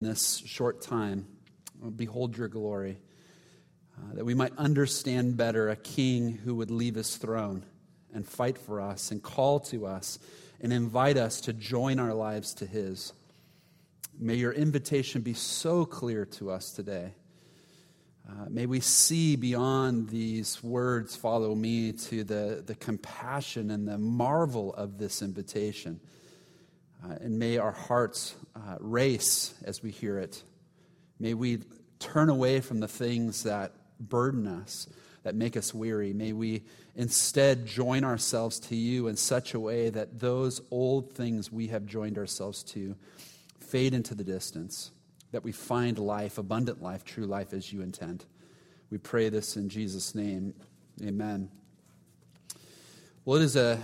this short time, behold your glory, uh, that we might understand better a king who would leave his throne and fight for us and call to us and invite us to join our lives to his. May your invitation be so clear to us today. Uh, may we see beyond these words, follow me, to the, the compassion and the marvel of this invitation. Uh, and may our hearts uh, race as we hear it. May we turn away from the things that burden us, that make us weary. May we instead join ourselves to you in such a way that those old things we have joined ourselves to fade into the distance, that we find life, abundant life, true life as you intend. We pray this in Jesus' name. Amen. Well, it is a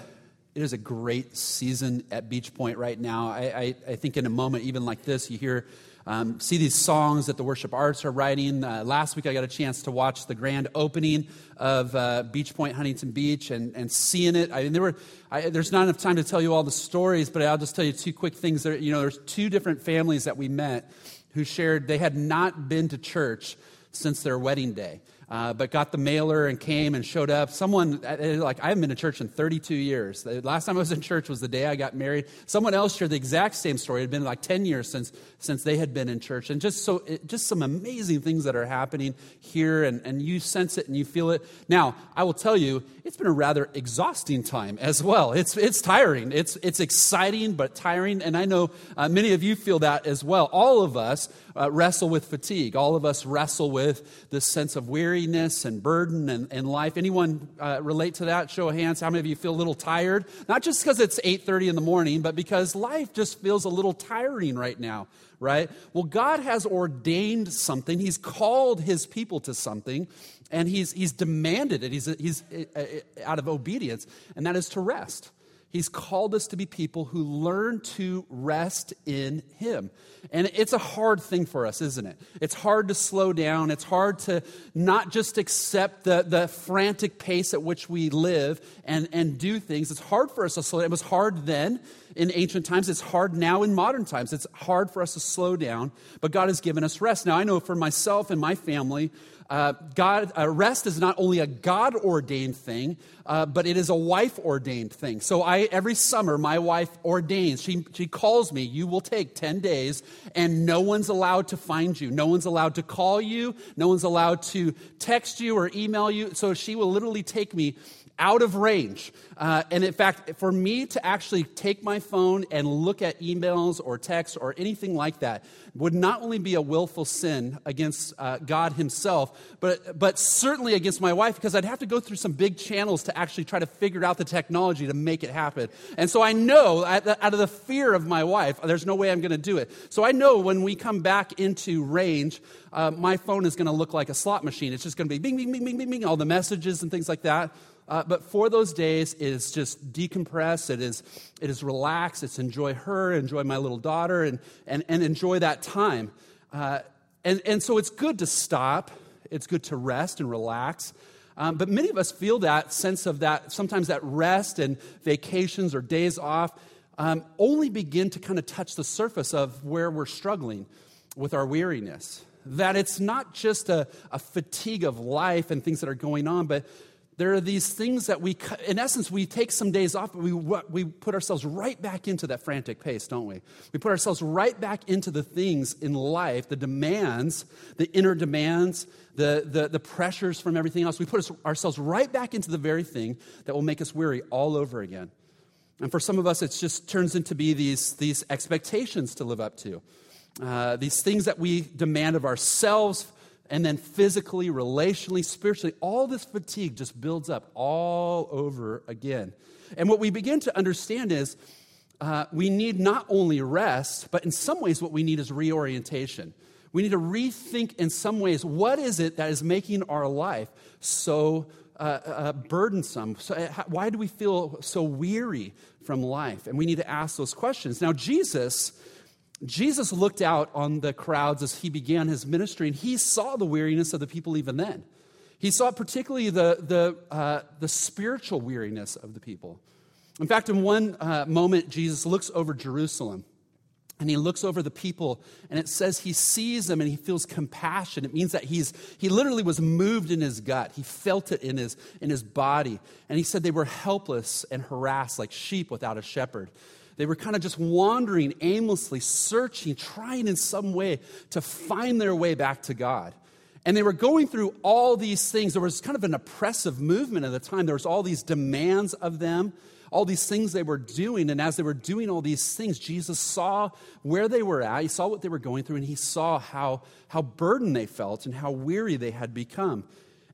it is a great season at Beach Point right now. I, I, I think in a moment, even like this, you hear, um, see these songs that the worship arts are writing. Uh, last week, I got a chance to watch the grand opening of uh, Beach Point, Huntington Beach, and, and seeing it. I mean, there were, I, there's not enough time to tell you all the stories, but I'll just tell you two quick things. There, you know, there's two different families that we met who shared they had not been to church since their wedding day uh, but got the mailer and came and showed up. Someone, uh, uh, like, I haven't been to church in 32 years. The last time I was in church was the day I got married. Someone else shared the exact same story. It had been like 10 years since, since they had been in church. And just so, it, just some amazing things that are happening here, and, and you sense it and you feel it. Now, I will tell you, it's been a rather exhausting time as well. It's, it's tiring. It's, it's exciting, but tiring. And I know uh, many of you feel that as well. All of us uh, wrestle with fatigue. All of us wrestle with this sense of weariness and burden and, and life. Anyone uh, relate to that? Show of hands. How many of you feel a little tired? Not just because it's 8.30 in the morning, but because life just feels a little tiring right now, right? Well, God has ordained something. He's called his people to something, and he's, he's demanded it. He's, he's uh, uh, out of obedience, and that is to rest. He's called us to be people who learn to rest in Him. And it's a hard thing for us, isn't it? It's hard to slow down. It's hard to not just accept the, the frantic pace at which we live and, and do things. It's hard for us to slow down. It was hard then in ancient times. It's hard now in modern times. It's hard for us to slow down, but God has given us rest. Now, I know for myself and my family, uh, God, uh, rest is not only a God ordained thing, uh, but it is a wife ordained thing. So I, every summer, my wife ordains, she, she calls me, you will take 10 days, and no one's allowed to find you. No one's allowed to call you. No one's allowed to text you or email you. So she will literally take me out of range. Uh, and in fact, for me to actually take my phone and look at emails or texts or anything like that would not only be a willful sin against uh, God Himself, but, but certainly against my wife because I'd have to go through some big channels to actually try to figure out the technology to make it happen. And so I know, out of the fear of my wife, there's no way I'm going to do it. So I know when we come back into range, uh, my phone is going to look like a slot machine. It's just going to be bing, bing, bing, bing, bing, bing, all the messages and things like that. Uh, but for those days, it is just decompress. It is, it is relax. It's enjoy her, enjoy my little daughter, and, and, and enjoy that time. Uh, and, and so it's good to stop. It's good to rest and relax. Um, but many of us feel that sense of that, sometimes that rest and vacations or days off um, only begin to kind of touch the surface of where we're struggling with our weariness. That it's not just a, a fatigue of life and things that are going on, but there are these things that we, in essence, we take some days off, but we, we put ourselves right back into that frantic pace, don't we? We put ourselves right back into the things in life, the demands, the inner demands, the, the, the pressures from everything else. We put ourselves right back into the very thing that will make us weary all over again. And for some of us, it just turns into be these, these expectations to live up to. Uh, these things that we demand of ourselves and then physically, relationally, spiritually, all this fatigue just builds up all over again. And what we begin to understand is uh, we need not only rest, but in some ways, what we need is reorientation. We need to rethink in some ways what is it that is making our life so uh, uh, burdensome? So, uh, why do we feel so weary from life? And we need to ask those questions. Now, Jesus Jesus looked out on the crowds as he began his ministry, and he saw the weariness of the people even then. He saw particularly the, the, uh, the spiritual weariness of the people. In fact, in one uh, moment, Jesus looks over Jerusalem and he looks over the people and it says he sees them and he feels compassion it means that he's he literally was moved in his gut he felt it in his in his body and he said they were helpless and harassed like sheep without a shepherd they were kind of just wandering aimlessly searching trying in some way to find their way back to god and they were going through all these things there was kind of an oppressive movement at the time there was all these demands of them all these things they were doing. And as they were doing all these things, Jesus saw where they were at. He saw what they were going through, and he saw how, how burdened they felt and how weary they had become.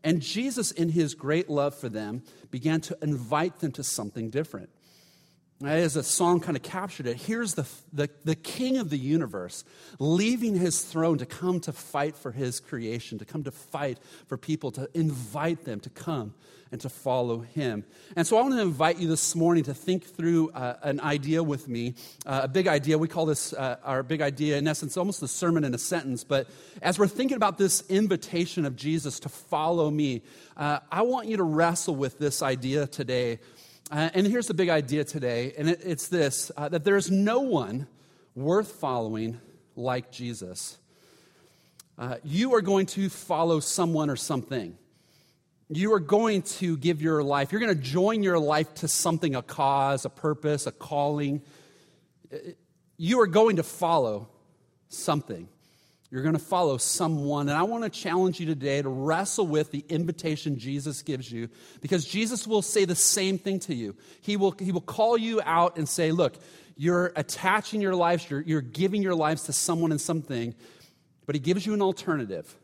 And Jesus, in his great love for them, began to invite them to something different. As a song kind of captured it, here's the, the, the king of the universe leaving his throne to come to fight for his creation, to come to fight for people, to invite them to come and to follow him. And so I want to invite you this morning to think through uh, an idea with me, uh, a big idea. We call this uh, our big idea, in essence, almost a sermon in a sentence. But as we're thinking about this invitation of Jesus to follow me, uh, I want you to wrestle with this idea today. Uh, and here's the big idea today, and it, it's this uh, that there's no one worth following like Jesus. you are going to follow someone or something you are going to give your life, you're going to join your life to something, a cause, a purpose, a calling. You are going to follow something. You're going to follow someone. And I want to challenge you today to wrestle with the invitation Jesus gives you because Jesus will say the same thing to you. He will, he will call you out and say, Look, you're attaching your lives, you're, you're giving your lives to someone and something, but He gives you an alternative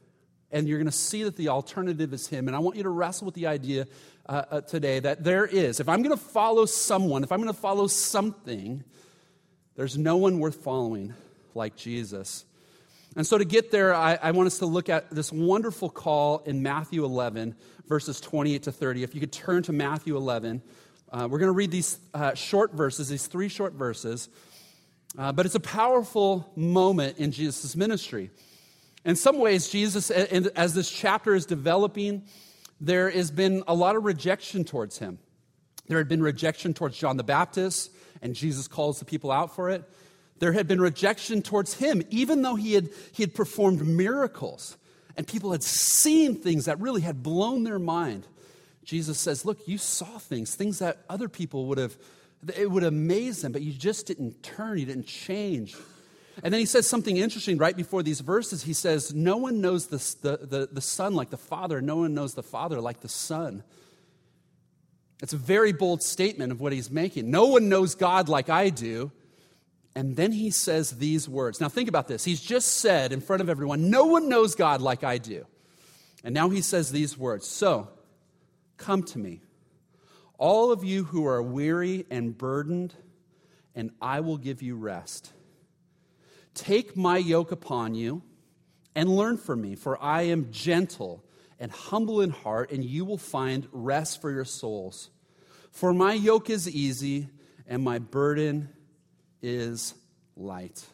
and you're going to see that the alternative is Him. And I want you to wrestle with the idea uh, uh, today that there is, if I'm going to follow someone, if I'm going to follow something, there's no one worth following like Jesus. And so to get there, I, I, want us to look at this wonderful call in Matthew 11, verses 28 to 30. If you could turn to Matthew 11, uh, we're going to read these uh, short verses, these three short verses. Uh, but it's a powerful moment in Jesus' ministry. In some ways, Jesus, as this chapter is developing, there has been a lot of rejection towards him. There had been rejection towards John the Baptist, and Jesus calls the people out for it. There had been rejection towards him, even though he had, he had performed miracles and people had seen things that really had blown their mind. Jesus says, Look, you saw things, things that other people would have, it would amaze them, but you just didn't turn, you didn't change. And then he says something interesting right before these verses. He says, No one knows the, the, the, the Son like the Father, no one knows the Father like the Son. It's a very bold statement of what he's making. No one knows God like I do. And then he says these words. Now, think about this. He's just said in front of everyone, No one knows God like I do. And now he says these words So, come to me, all of you who are weary and burdened, and I will give you rest. Take my yoke upon you and learn from me, for I am gentle and humble in heart, and you will find rest for your souls. For my yoke is easy and my burden is light.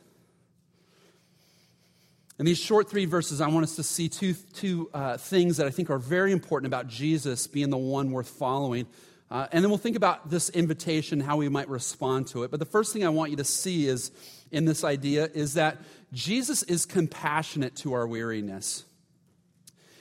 In these short three verses, I want us to see two, two uh, things that I think are very important about Jesus being the one worth following. Uh, and then we'll think about this invitation, how we might respond to it. But the first thing I want you to see is in this idea is that Jesus is compassionate to our weariness.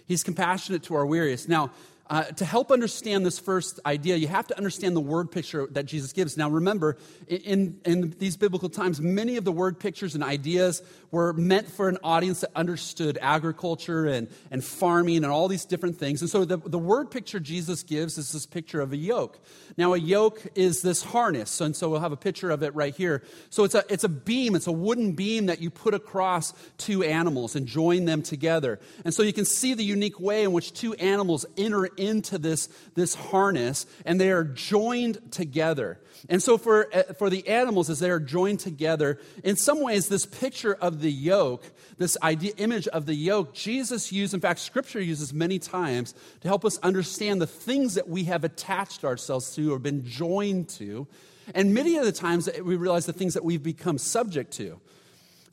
He's compassionate to our weariness. Now, uh, to help understand this first idea, you have to understand the word picture that Jesus gives. Now, remember, in, in these biblical times, many of the word pictures and ideas were meant for an audience that understood agriculture and, and farming and all these different things. And so, the, the word picture Jesus gives is this picture of a yoke. Now, a yoke is this harness, and so we'll have a picture of it right here. So, it's a, it's a beam, it's a wooden beam that you put across two animals and join them together. And so, you can see the unique way in which two animals enter into this, this harness and they are joined together. And so, for, uh, for the animals, as they are joined together, in some ways, this picture of the yoke, this idea, image of the yoke, Jesus used, in fact, Scripture uses many times to help us understand the things that we have attached ourselves to or been joined to. And many of the times, that we realize the things that we've become subject to.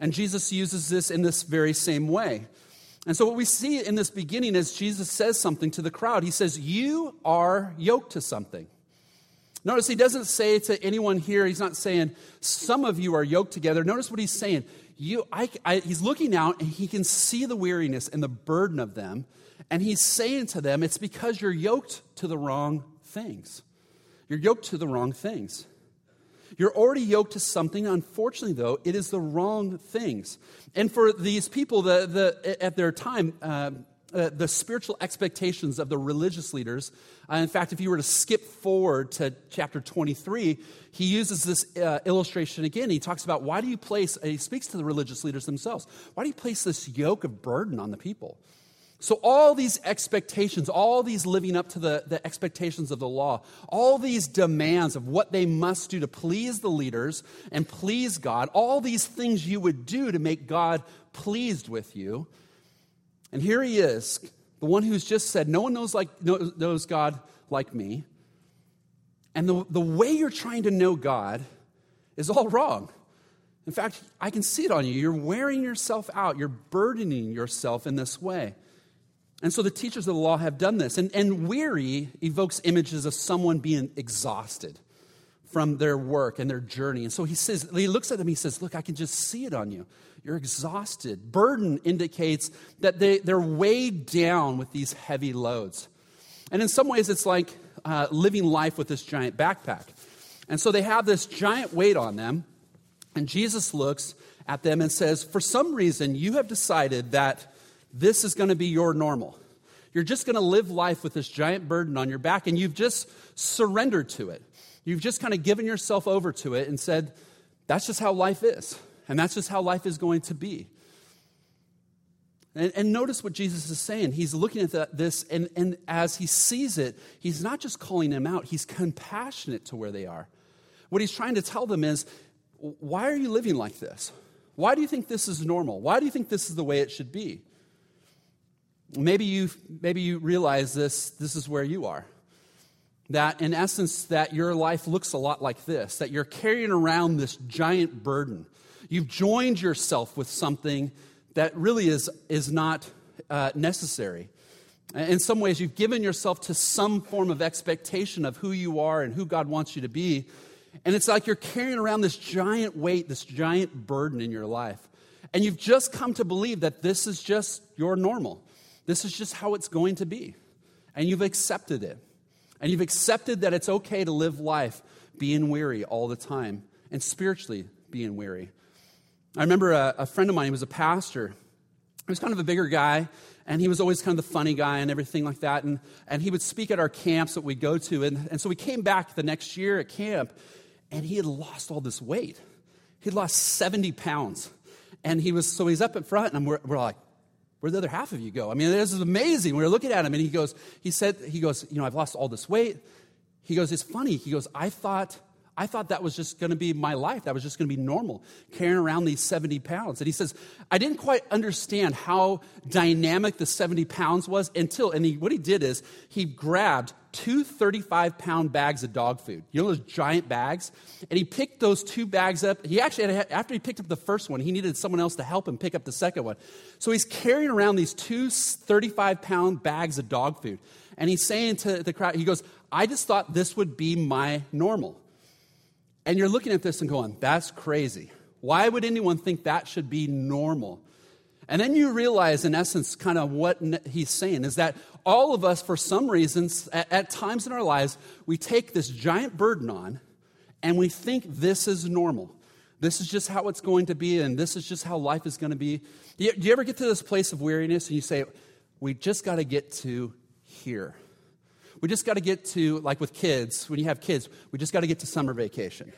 And Jesus uses this in this very same way. And so, what we see in this beginning is Jesus says something to the crowd. He says, You are yoked to something. Notice he doesn't say to anyone here, he's not saying, some of you are yoked together. Notice what he's saying. You, I, I, he's looking out and he can see the weariness and the burden of them. And he's saying to them, it's because you're yoked to the wrong things. You're yoked to the wrong things. You're already yoked to something. Unfortunately, though, it is the wrong things. And for these people, the, the, at their time, uh, uh, the spiritual expectations of the religious leaders. Uh, in fact, if you were to skip forward to chapter 23, he uses this uh, illustration again. He talks about why do you place, he speaks to the religious leaders themselves, why do you place this yoke of burden on the people? So, all these expectations, all these living up to the, the expectations of the law, all these demands of what they must do to please the leaders and please God, all these things you would do to make God pleased with you. And here he is, the one who's just said, No one knows, like, knows God like me. And the, the way you're trying to know God is all wrong. In fact, I can see it on you. You're wearing yourself out, you're burdening yourself in this way. And so the teachers of the law have done this. And, and weary evokes images of someone being exhausted from their work and their journey. And so he says, he looks at them, he says, Look, I can just see it on you. You're exhausted. Burden indicates that they, they're weighed down with these heavy loads. And in some ways, it's like uh, living life with this giant backpack. And so they have this giant weight on them. And Jesus looks at them and says, For some reason, you have decided that this is going to be your normal. You're just going to live life with this giant burden on your back, and you've just surrendered to it. You've just kind of given yourself over to it and said, that's just how life is, and that's just how life is going to be. And, and notice what Jesus is saying. He's looking at the, this, and, and as he sees it, he's not just calling them out, he's compassionate to where they are. What he's trying to tell them is, why are you living like this? Why do you think this is normal? Why do you think this is the way it should be? Maybe you, maybe you realize this, this is where you are. That in essence, that your life looks a lot like this, that you're carrying around this giant burden. You've joined yourself with something that really is, is not uh, necessary. In some ways, you've given yourself to some form of expectation of who you are and who God wants you to be. And it's like you're carrying around this giant weight, this giant burden in your life. And you've just come to believe that this is just your normal. This is just how it's going to be. And you've accepted it. And you've accepted that it's okay to live life being weary all the time and spiritually being weary. I remember a, a friend of mine, he was a pastor. He was kind of a bigger guy, and he was always kind of the funny guy and everything like that. And, and he would speak at our camps that we'd go to. And, and so we came back the next year at camp, and he had lost all this weight. He'd lost 70 pounds. And he was, so he's up in front, and we're, we're like, Where'd the other half of you go? I mean, this is amazing. We were looking at him and he goes, he said, he goes, you know, I've lost all this weight. He goes, it's funny. He goes, I thought, I thought that was just going to be my life. That was just going to be normal, carrying around these 70 pounds. And he says, I didn't quite understand how dynamic the 70 pounds was until, and he, what he did is he grabbed two 35 pound bags of dog food. You know those giant bags? And he picked those two bags up. He actually, had, after he picked up the first one, he needed someone else to help him pick up the second one. So he's carrying around these two 35 pound bags of dog food. And he's saying to the crowd, he goes, I just thought this would be my normal. And you're looking at this and going, that's crazy. Why would anyone think that should be normal? And then you realize, in essence, kind of what he's saying is that all of us, for some reasons, at, at, times in our lives, we take this giant burden on and we think this is normal. This is just how it's going to be, and this is just how life is going to be. Do you, do you ever get to this place of weariness and you say, we just got to get to here? We just got to get to, like with kids, when you have kids, we just got to get to summer vacation.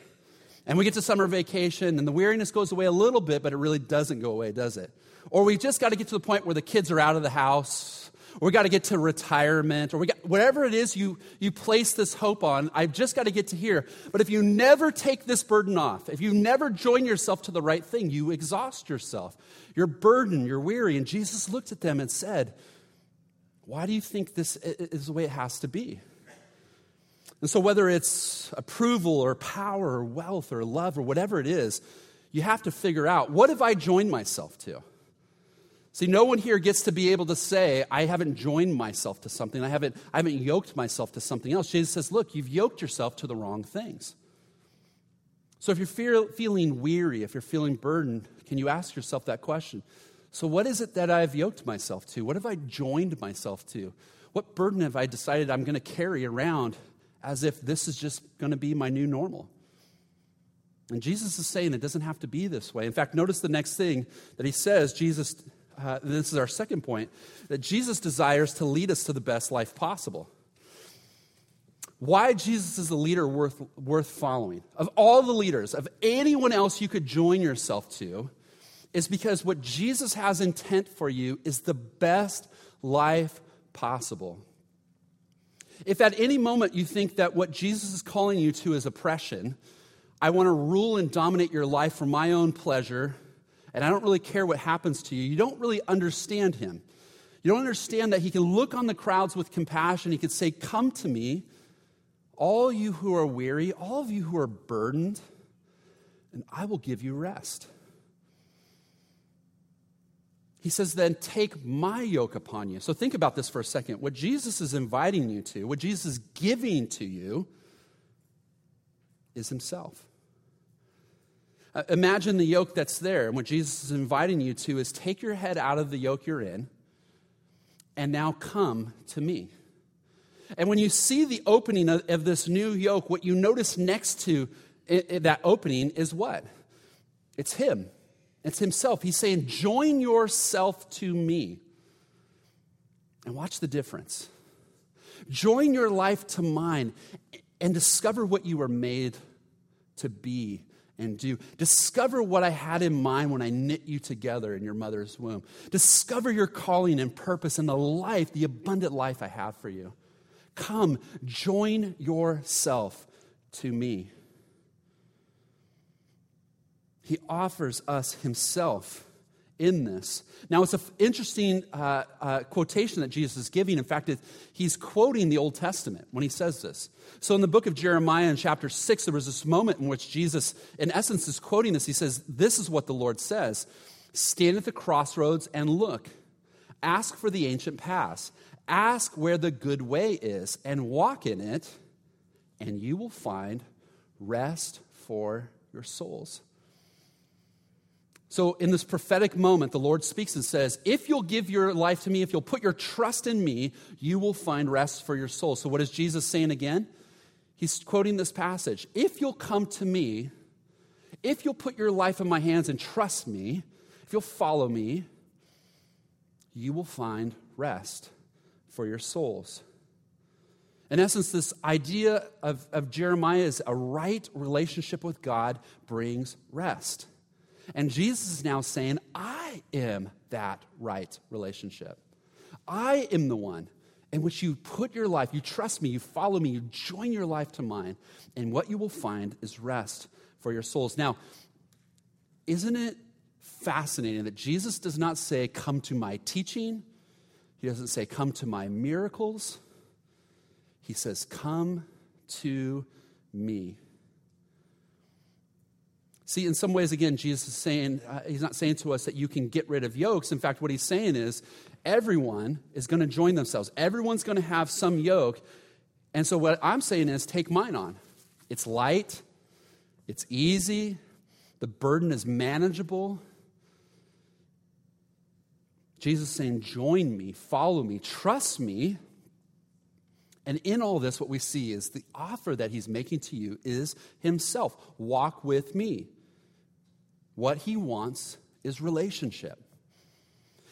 And we get to summer vacation, and the weariness goes away a little bit, but it really doesn't go away, does it? Or we just got to get to the point where the kids are out of the house, or we got to get to retirement, or we got, whatever it is you, you place this hope on, I've just got to get to here. But if you never take this burden off, if you never join yourself to the right thing, you exhaust yourself. You're burdened, you're weary. And Jesus looked at them and said, Why do you think this is the way it has to be? And so, whether it's approval or power or wealth or love or whatever it is, you have to figure out what have I joined myself to? See, no one here gets to be able to say, I haven't joined myself to something. I haven't, I haven't yoked myself to something else. Jesus says, Look, you've yoked yourself to the wrong things. So if you're feel, feeling weary, if you're feeling burdened, can you ask yourself that question? So, what is it that I've yoked myself to? What have I joined myself to? What burden have I decided I'm going to carry around as if this is just going to be my new normal? And Jesus is saying it doesn't have to be this way. In fact, notice the next thing that he says. Jesus uh, this is our second point, that Jesus desires to lead us to the best life possible. Why Jesus is a leader worth, worth following, of all the leaders, of anyone else you could join yourself to, is because what Jesus has intent for you is the best life possible. If at any moment you think that what Jesus is calling you to is oppression, I want to rule and dominate your life for my own pleasure, and I don't really care what happens to you, you don't really understand him. You don't understand that he can look on the crowds with compassion. He could say, Come to me, all you who are weary, all of you who are burdened, and I will give you rest. He says, Then take my yoke upon you. So think about this for a second. What Jesus is inviting you to, what Jesus is giving to you, is himself. Uh, imagine the yoke that's there. And what Jesus is inviting you to is take your head out of the yoke you're in and now come to me. And when you see the opening of, of this new yoke, what you notice next to it, it, that opening is what? It's Him. It's Himself. He's saying, Join yourself to me. And watch the difference. Join your life to mine and discover what you were made to be and do. Discover what I had in mind when I knit you together in your mother's womb. Discover your calling and purpose and the life, the abundant life I have for you. Come, join yourself to me. He offers us Himself in this. Now, it's an interesting uh, uh, quotation that Jesus is giving. In fact, it, he's quoting the Old Testament when he says this. So, in the book of Jeremiah, in chapter 6, there was this moment in which Jesus, in essence, is quoting this. He says, This is what the Lord says Stand at the crossroads and look. Ask for the ancient paths. Ask where the good way is and walk in it, and you will find rest for your souls. So, in this prophetic moment, the Lord speaks and says, If you'll give your life to me, if you'll put your trust in me, you will find rest for your soul. So, what is Jesus saying again? He's quoting this passage. If you'll come to me, if you'll put your life in my hands and trust me, if you'll follow me, you will find rest for your souls. In essence, this idea of, of Jeremiah is a right relationship with God brings rest. And Jesus is now saying, I am that right relationship. I am the one in which you put your life, you trust me, you follow me, you join your life to mine, and what you will find is rest for your souls. Now, isn't it fascinating that Jesus does not say, Come to my teaching? He doesn't say, Come to my miracles. He says, Come to me. See, in some ways, again, Jesus is saying, uh, he's not saying to us that you can get rid of yokes. In fact, what he's saying is everyone is going to join themselves, everyone's going to have some yoke. And so, what I'm saying is take mine on. It's light, it's easy, the burden is manageable. Jesus is saying, Join me, follow me, trust me. And in all this, what we see is the offer that he's making to you is himself. Walk with me. What he wants is relationship.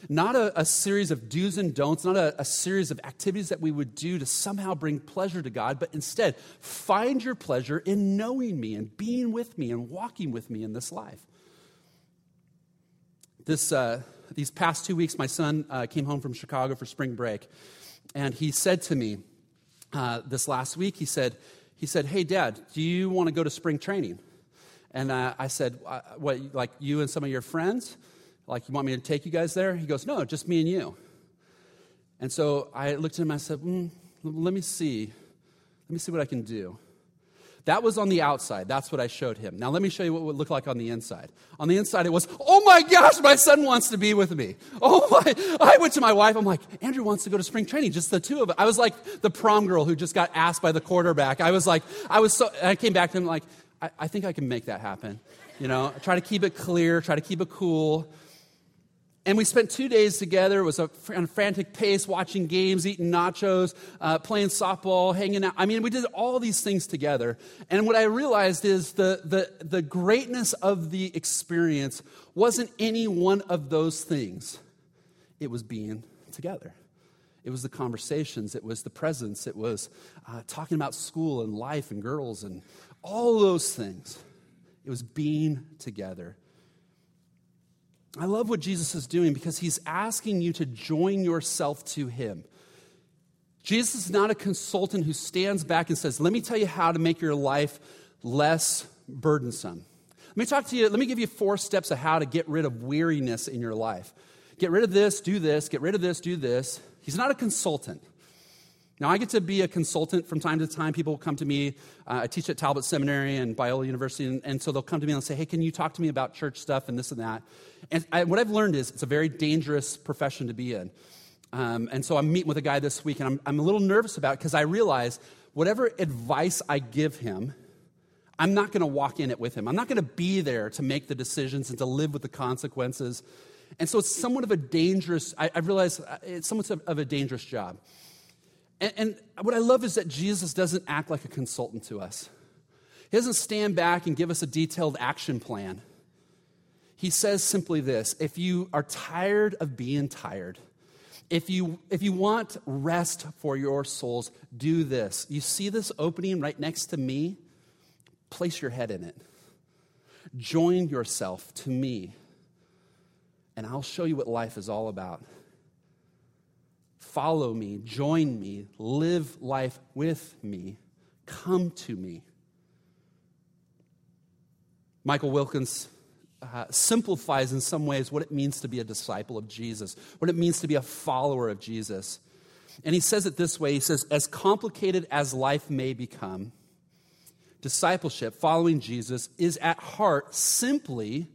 Not a, a, series of do's and don'ts, not a, a series of activities that we would do to somehow bring pleasure to God, but instead, find your pleasure in knowing me and being with me and walking with me in this life. This, uh, these past two weeks, my son uh, came home from Chicago for spring break, and he said to me uh, this last week, he said, he said, Hey, Dad, do you want to go to spring training? And uh, I said, uh, What, like you and some of your friends? Like, you want me to take you guys there? He goes, No, just me and you. And so I looked at him and I said, mm, Let me see. Let me see what I can do. That was on the outside. That's what I showed him. Now, let me show you what it would look like on the inside. On the inside, it was, oh my gosh, my son wants to be with me. Oh my. I went to my wife. I'm like, Andrew wants to go to spring training, just the two of us. I was like the prom girl who just got asked by the quarterback. I was like, I was so, I came back to him like, I, I think I can make that happen. You know, try to keep it clear, try to keep it cool. And we spent two days together. It was a, on a frantic pace, watching games, eating nachos, uh, playing softball, hanging out. I mean, we did all these things together. And what I realized is the, the, the greatness of the experience wasn't any one of those things, it was being together. It was the conversations, it was the presence, it was uh, talking about school and life and girls and all those things. It was being together. I love what Jesus is doing because he's asking you to join yourself to him. Jesus is not a consultant who stands back and says, Let me tell you how to make your life less burdensome. Let me talk to you, let me give you four steps of how to get rid of weariness in your life. Get rid of this, do this, get rid of this, do this. He's not a consultant. Now, I get to be a consultant from time to time. People come to me. Uh, I teach at Talbot Seminary and Biola University, and, and, so they'll come to me and say, Hey, can you talk to me about church stuff and this and that? And I, what I've learned is it's a very dangerous profession to be in. Um, and so I'm meeting with a guy this week, and I'm, I'm a little nervous about because I realize whatever advice I give him, I'm not going to walk in it with him. I'm not going to be there to make the decisions and to live with the consequences. And so it's somewhat of a dangerous, I, I realize uh, it's somewhat of a dangerous job. And, and what I love is that Jesus doesn't act like a consultant to us. He doesn't stand back and give us a detailed action plan. He says simply this if you are tired of being tired, if you, if you want rest for your souls, do this. You see this opening right next to me? Place your head in it. Join yourself to me, and I'll show you what life is all about follow me, join me, live life with me, come to me. Michael Wilkins uh, simplifies in some ways what it means to be a disciple of Jesus, what it means to be a follower of Jesus. And he says it this way he says, as complicated as life may become, discipleship, following Jesus, is at heart simply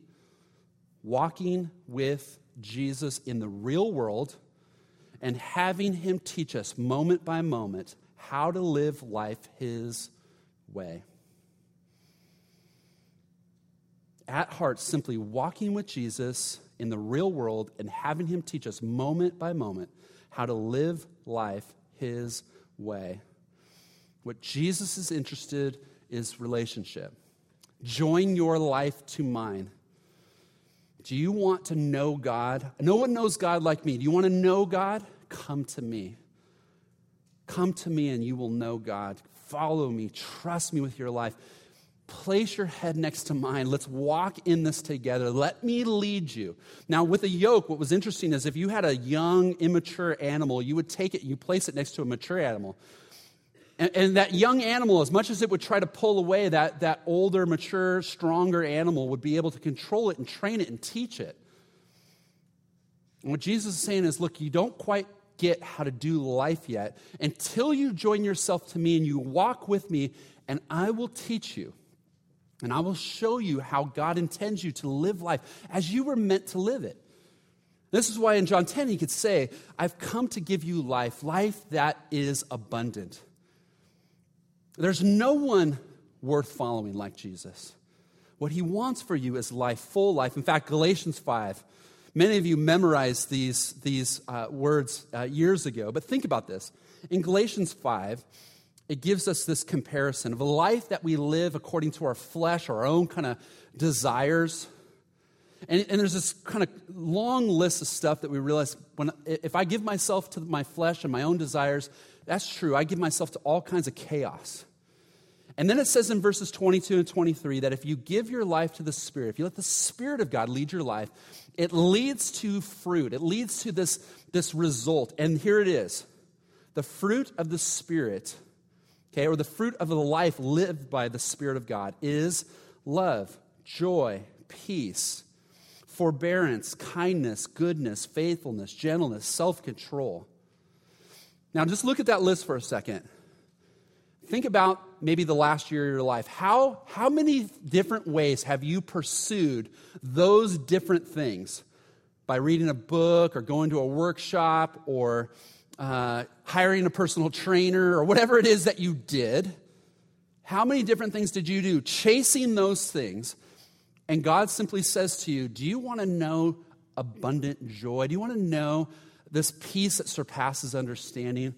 walking with Jesus in the real world and having Him teach us moment by moment how to live life His way. At heart, simply walking with Jesus in the real world and having Him teach us moment by moment how to live life His way. What Jesus is interested in is relationship. Join your life to mine. Do you want to know God? No one knows God like me. Do you want to know God? Come to me. Come to me and you will know God. Follow me. Trust me with your life. Place your head next to mine. Let's walk in this together. Let me lead you. Now, with a yoke, what was interesting is if you had a young, immature animal, you would take it, you place it next to a mature animal. And, and, that young animal, as much as it would try to pull away, that, that older, mature, stronger animal would be able to control it and train it and teach it. And what Jesus is saying is look, you don't quite get how to do life yet until you join yourself to me and you walk with me, and I will teach you. And I will show you how God intends you to live life as you were meant to live it. This is why in John 10 he could say, I've come to give you life, life that is abundant. There's no one worth following like Jesus. What he wants for you is life, full life. In fact, Galatians 5 Many of you memorized these, these uh, words uh, years ago, but think about this. In Galatians 5, it gives us this comparison of a life that we live according to our flesh, our own kind of desires. And, and, there's this kind of long list of stuff that we realize when, if I give myself to my flesh and my own desires, that's true. I give myself to all kinds of chaos. And then it says in verses 22 and 23 that if you give your life to the Spirit, if you let the Spirit of God lead your life, it leads to fruit. It leads to this, this result. And here it is the fruit of the Spirit, okay, or the fruit of the life lived by the Spirit of God is love, joy, peace, forbearance, kindness, goodness, faithfulness, gentleness, self control. Now, just look at that list for a second. think about maybe the last year of your life. How, how many different ways have you pursued those different things? By reading a book or going to a workshop or uh, hiring a personal trainer or whatever it is that you did. How many different things did you do? Chasing those things. And God simply says to you, Do you want to know abundant joy? Do you want to know this peace that surpasses understanding?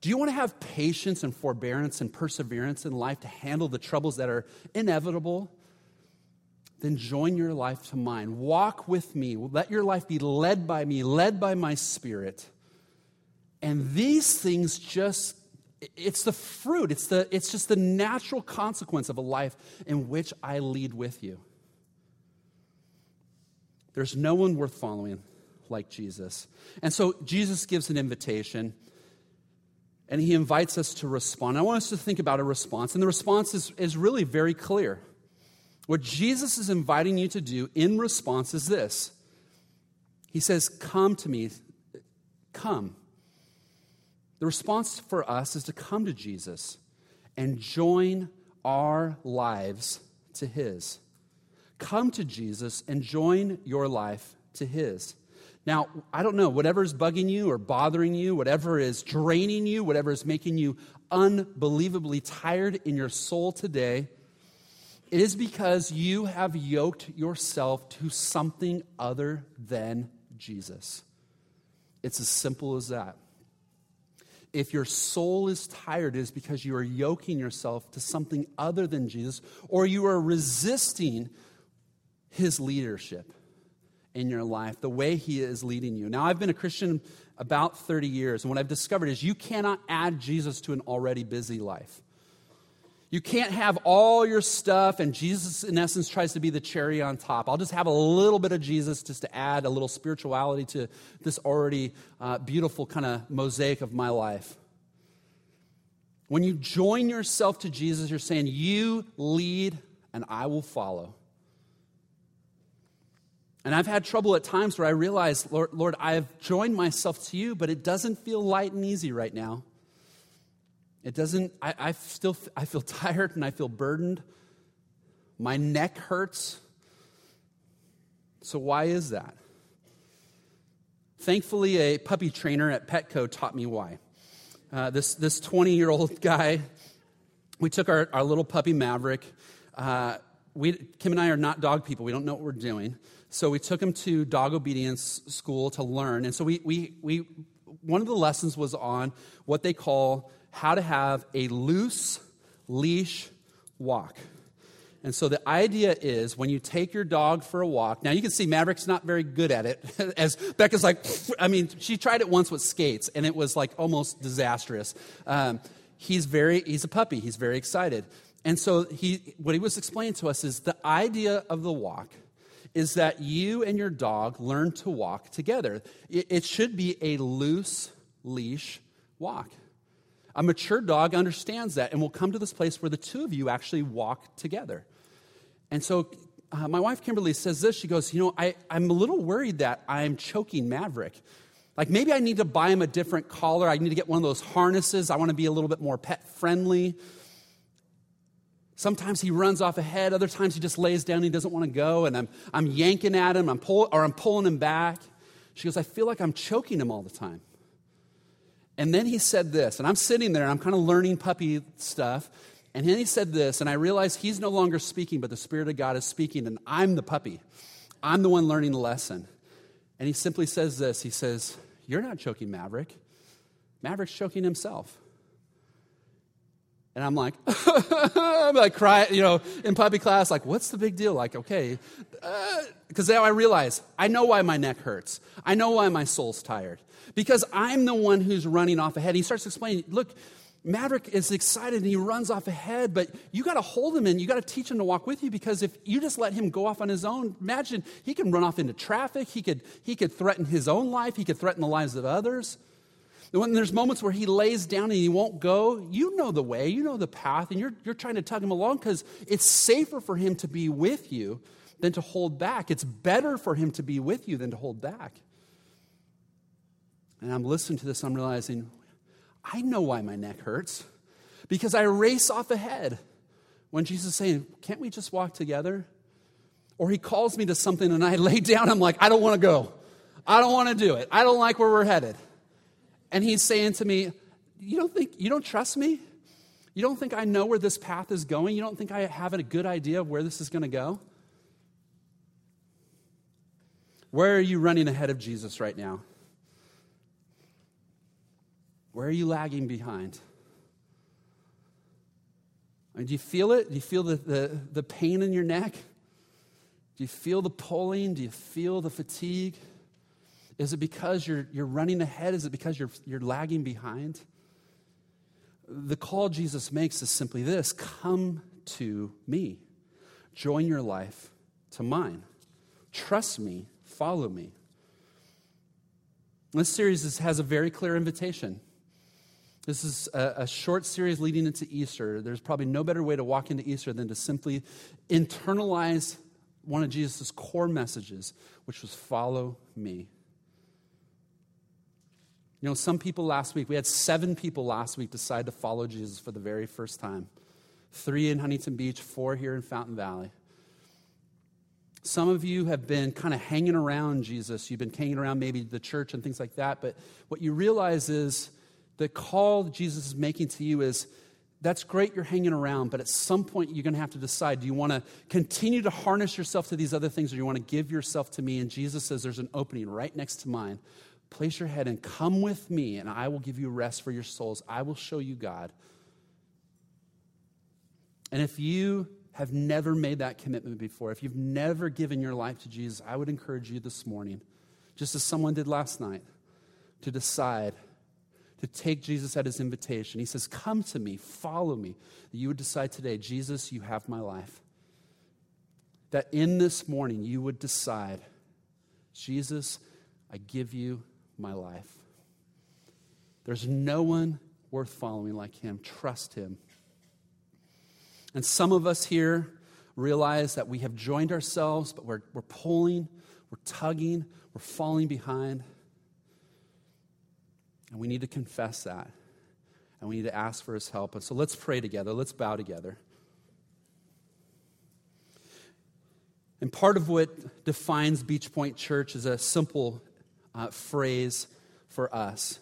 Do you want to have patience and forbearance and perseverance in life to handle the troubles that are inevitable? Then join your life to mine. Walk with me. Let your life be led by me, led by my spirit. And these things just it's the fruit. It's the it's just the natural consequence of a life in which I lead with you. There's no one worth following like Jesus. And so Jesus gives an invitation and he invites us to respond. I want us to think about a response, and the response is, is really very clear. What Jesus is inviting you to do in response is this He says, Come to me, come. The response for us is to come to Jesus and join our lives to His. Come to Jesus and join your life to His. Now, I don't know, whatever is bugging you or bothering you, whatever is draining you, whatever is making you unbelievably tired in your soul today, it is because you have yoked yourself to something other than Jesus. It's as simple as that. If your soul is tired, it is because you are yoking yourself to something other than Jesus, or you are resisting his leadership in your life, the way He is leading you. Now, I've been a Christian about 30 years, and what I've discovered is you cannot add Jesus to an already busy life. You can't have all your stuff, and Jesus, in essence, tries to be the cherry on top. I'll just have a little bit of Jesus just to add a little spirituality to this already uh, beautiful kind of mosaic of my life. When you join yourself to Jesus, you're saying, You lead, and I will follow. And I've had trouble at times where I realize, Lord, Lord, I've joined myself to you, but it doesn't feel light and easy right now. It doesn't, I, I still I feel tired and I feel burdened. My neck hurts. So, why is that? Thankfully, a puppy trainer at Petco taught me why. Uh, this 20 year old guy, we took our, our little puppy Maverick. Uh, we, Kim and I are not dog people, we don't know what we're doing. So we took him to dog obedience school to learn. And so we, we, we, one of the lessons was on what they call how to have a loose leash walk. And so the idea is when you take your dog for a walk, now you can see Maverick's not very good at it. As Becca's like, I mean, she tried it once with skates and it was like almost disastrous. Um, he's very, he's a puppy, he's very excited. And so he, what he was explaining to us is the idea of the walk is that you and your dog learn to walk together. It, should be a loose leash walk. A mature dog understands that and will come to this place where the two of you actually walk together. And so uh, my wife Kimberly says this. She goes, You know, I, I'm a little worried that I'm choking Maverick. Like maybe I need to buy him a different collar. I need to get one of those harnesses. I want to be a little bit more pet friendly. Sometimes he runs off ahead. Other times he just lays down and he doesn't want to go. And I'm, I'm yanking at him I'm pull, or I'm pulling him back. She goes, I feel like I'm choking him all the time. And then he said this, and I'm sitting there and I'm kind of learning puppy stuff. And then he said this, and I realized he's no longer speaking, but the Spirit of God is speaking, and I'm the puppy. I'm the one learning the lesson. And he simply says this He says, You're not choking Maverick. Maverick's choking himself. And I'm like, I'm like crying, you know, in puppy class, like, what's the big deal? Like, okay. Because uh, now I realize I know why my neck hurts. I know why my soul's tired. Because I'm the one who's running off ahead. He starts explaining, look, Maverick is excited and he runs off ahead, but you got to hold him and you got to teach him to walk with you because if you just let him go off on his own, imagine he can run off into traffic. He could, he could threaten his own life. He could threaten the lives of others. When there's moments where he lays down and he won't go, you know the way, you know the path, and you're, you're trying to tug him along because it's safer for him to be with you than to hold back. It's better for him to be with you than to hold back. And I'm listening to this, I'm realizing, I know why my neck hurts. Because I race off ahead when Jesus is saying, Can't we just walk together? Or he calls me to something and I lay down, I'm like, I don't want to go. I don't want to do it. I don't like where we're headed. And he's saying to me, You don't think, you don't trust me? You don't think I know where this path is going? You don't think I have a good idea of where this is going to go? Where are you running ahead of Jesus right now? Where are you lagging behind? I mean, do you feel it? Do you feel the, the, the pain in your neck? Do you feel the pulling? Do you feel the fatigue? Is it because you're, you're running ahead? Is it because you're, you're lagging behind? The call Jesus makes is simply this come to me. Join your life to mine. Trust me. Follow me. This series has a very clear invitation. This is a, a, short series leading into Easter. There's probably no better way to walk into Easter than to simply internalize one of Jesus' core messages, which was follow me. You know, some people last week, we had seven people last week decide to follow Jesus for the very first time. Three in Huntington Beach, four here in Fountain Valley. Some of you have been kind of hanging around Jesus. You've been hanging around maybe the church and things like that. But what you realize is the call Jesus is making to you is that's great you're hanging around, but at some point you're going to have to decide do you want to continue to harness yourself to these other things or do you want to give yourself to me? And Jesus says there's an opening right next to mine Place your head and come with me, and I will give you rest for your souls. I will show you God. And if you have never made that commitment before, if you've never given your life to Jesus, I would encourage you this morning, just as someone did last night, to decide to take Jesus at his invitation. He says, Come to me, follow me. That you would decide today, Jesus, you have my life. That in this morning you would decide, Jesus, I give you my life. There's no one worth following like him. Trust him. And some of us here realize that we have joined ourselves, but we're, we're pulling, we're tugging, we're falling behind. And we need to confess that. And we need to ask for his help. And so let's pray together. Let's bow together. And part of what defines Beachpoint Church is a simple uh, phrase for us.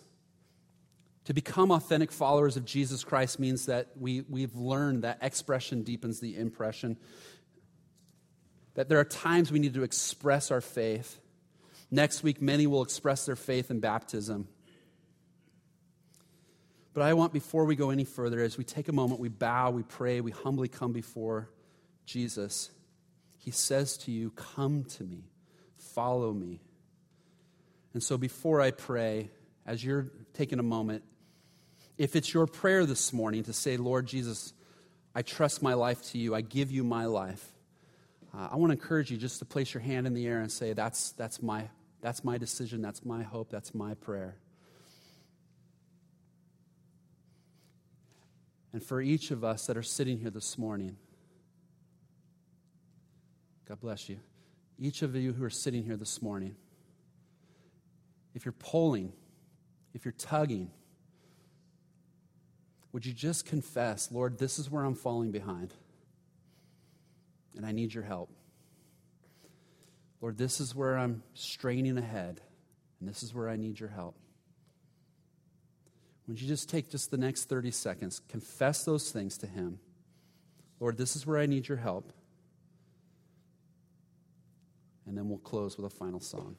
To become authentic followers of Jesus Christ means that we, we've learned that expression deepens the impression. That there are times we need to express our faith. Next week, many will express their faith in baptism. But I want, before we go any further, as we take a moment, we bow, we pray, we humbly come before Jesus. He says to you, Come to me, follow me. And so before I pray, as you're taking a moment, if it's your prayer this morning to say, Lord Jesus, I trust my life to you, I give you my life, uh, I want to encourage you just to place your hand in the air and say, that's, that's, my, that's my decision, that's my hope, that's my prayer. And for each of us that are sitting here this morning, God bless you. Each of you who are sitting here this morning, if you're pulling, if you're tugging, would you just confess, Lord, this is where I'm falling behind, and I need your help? Lord, this is where I'm straining ahead, and this is where I need your help. Would you just take just the next 30 seconds, confess those things to Him? Lord, this is where I need your help. And then we'll close with a final song.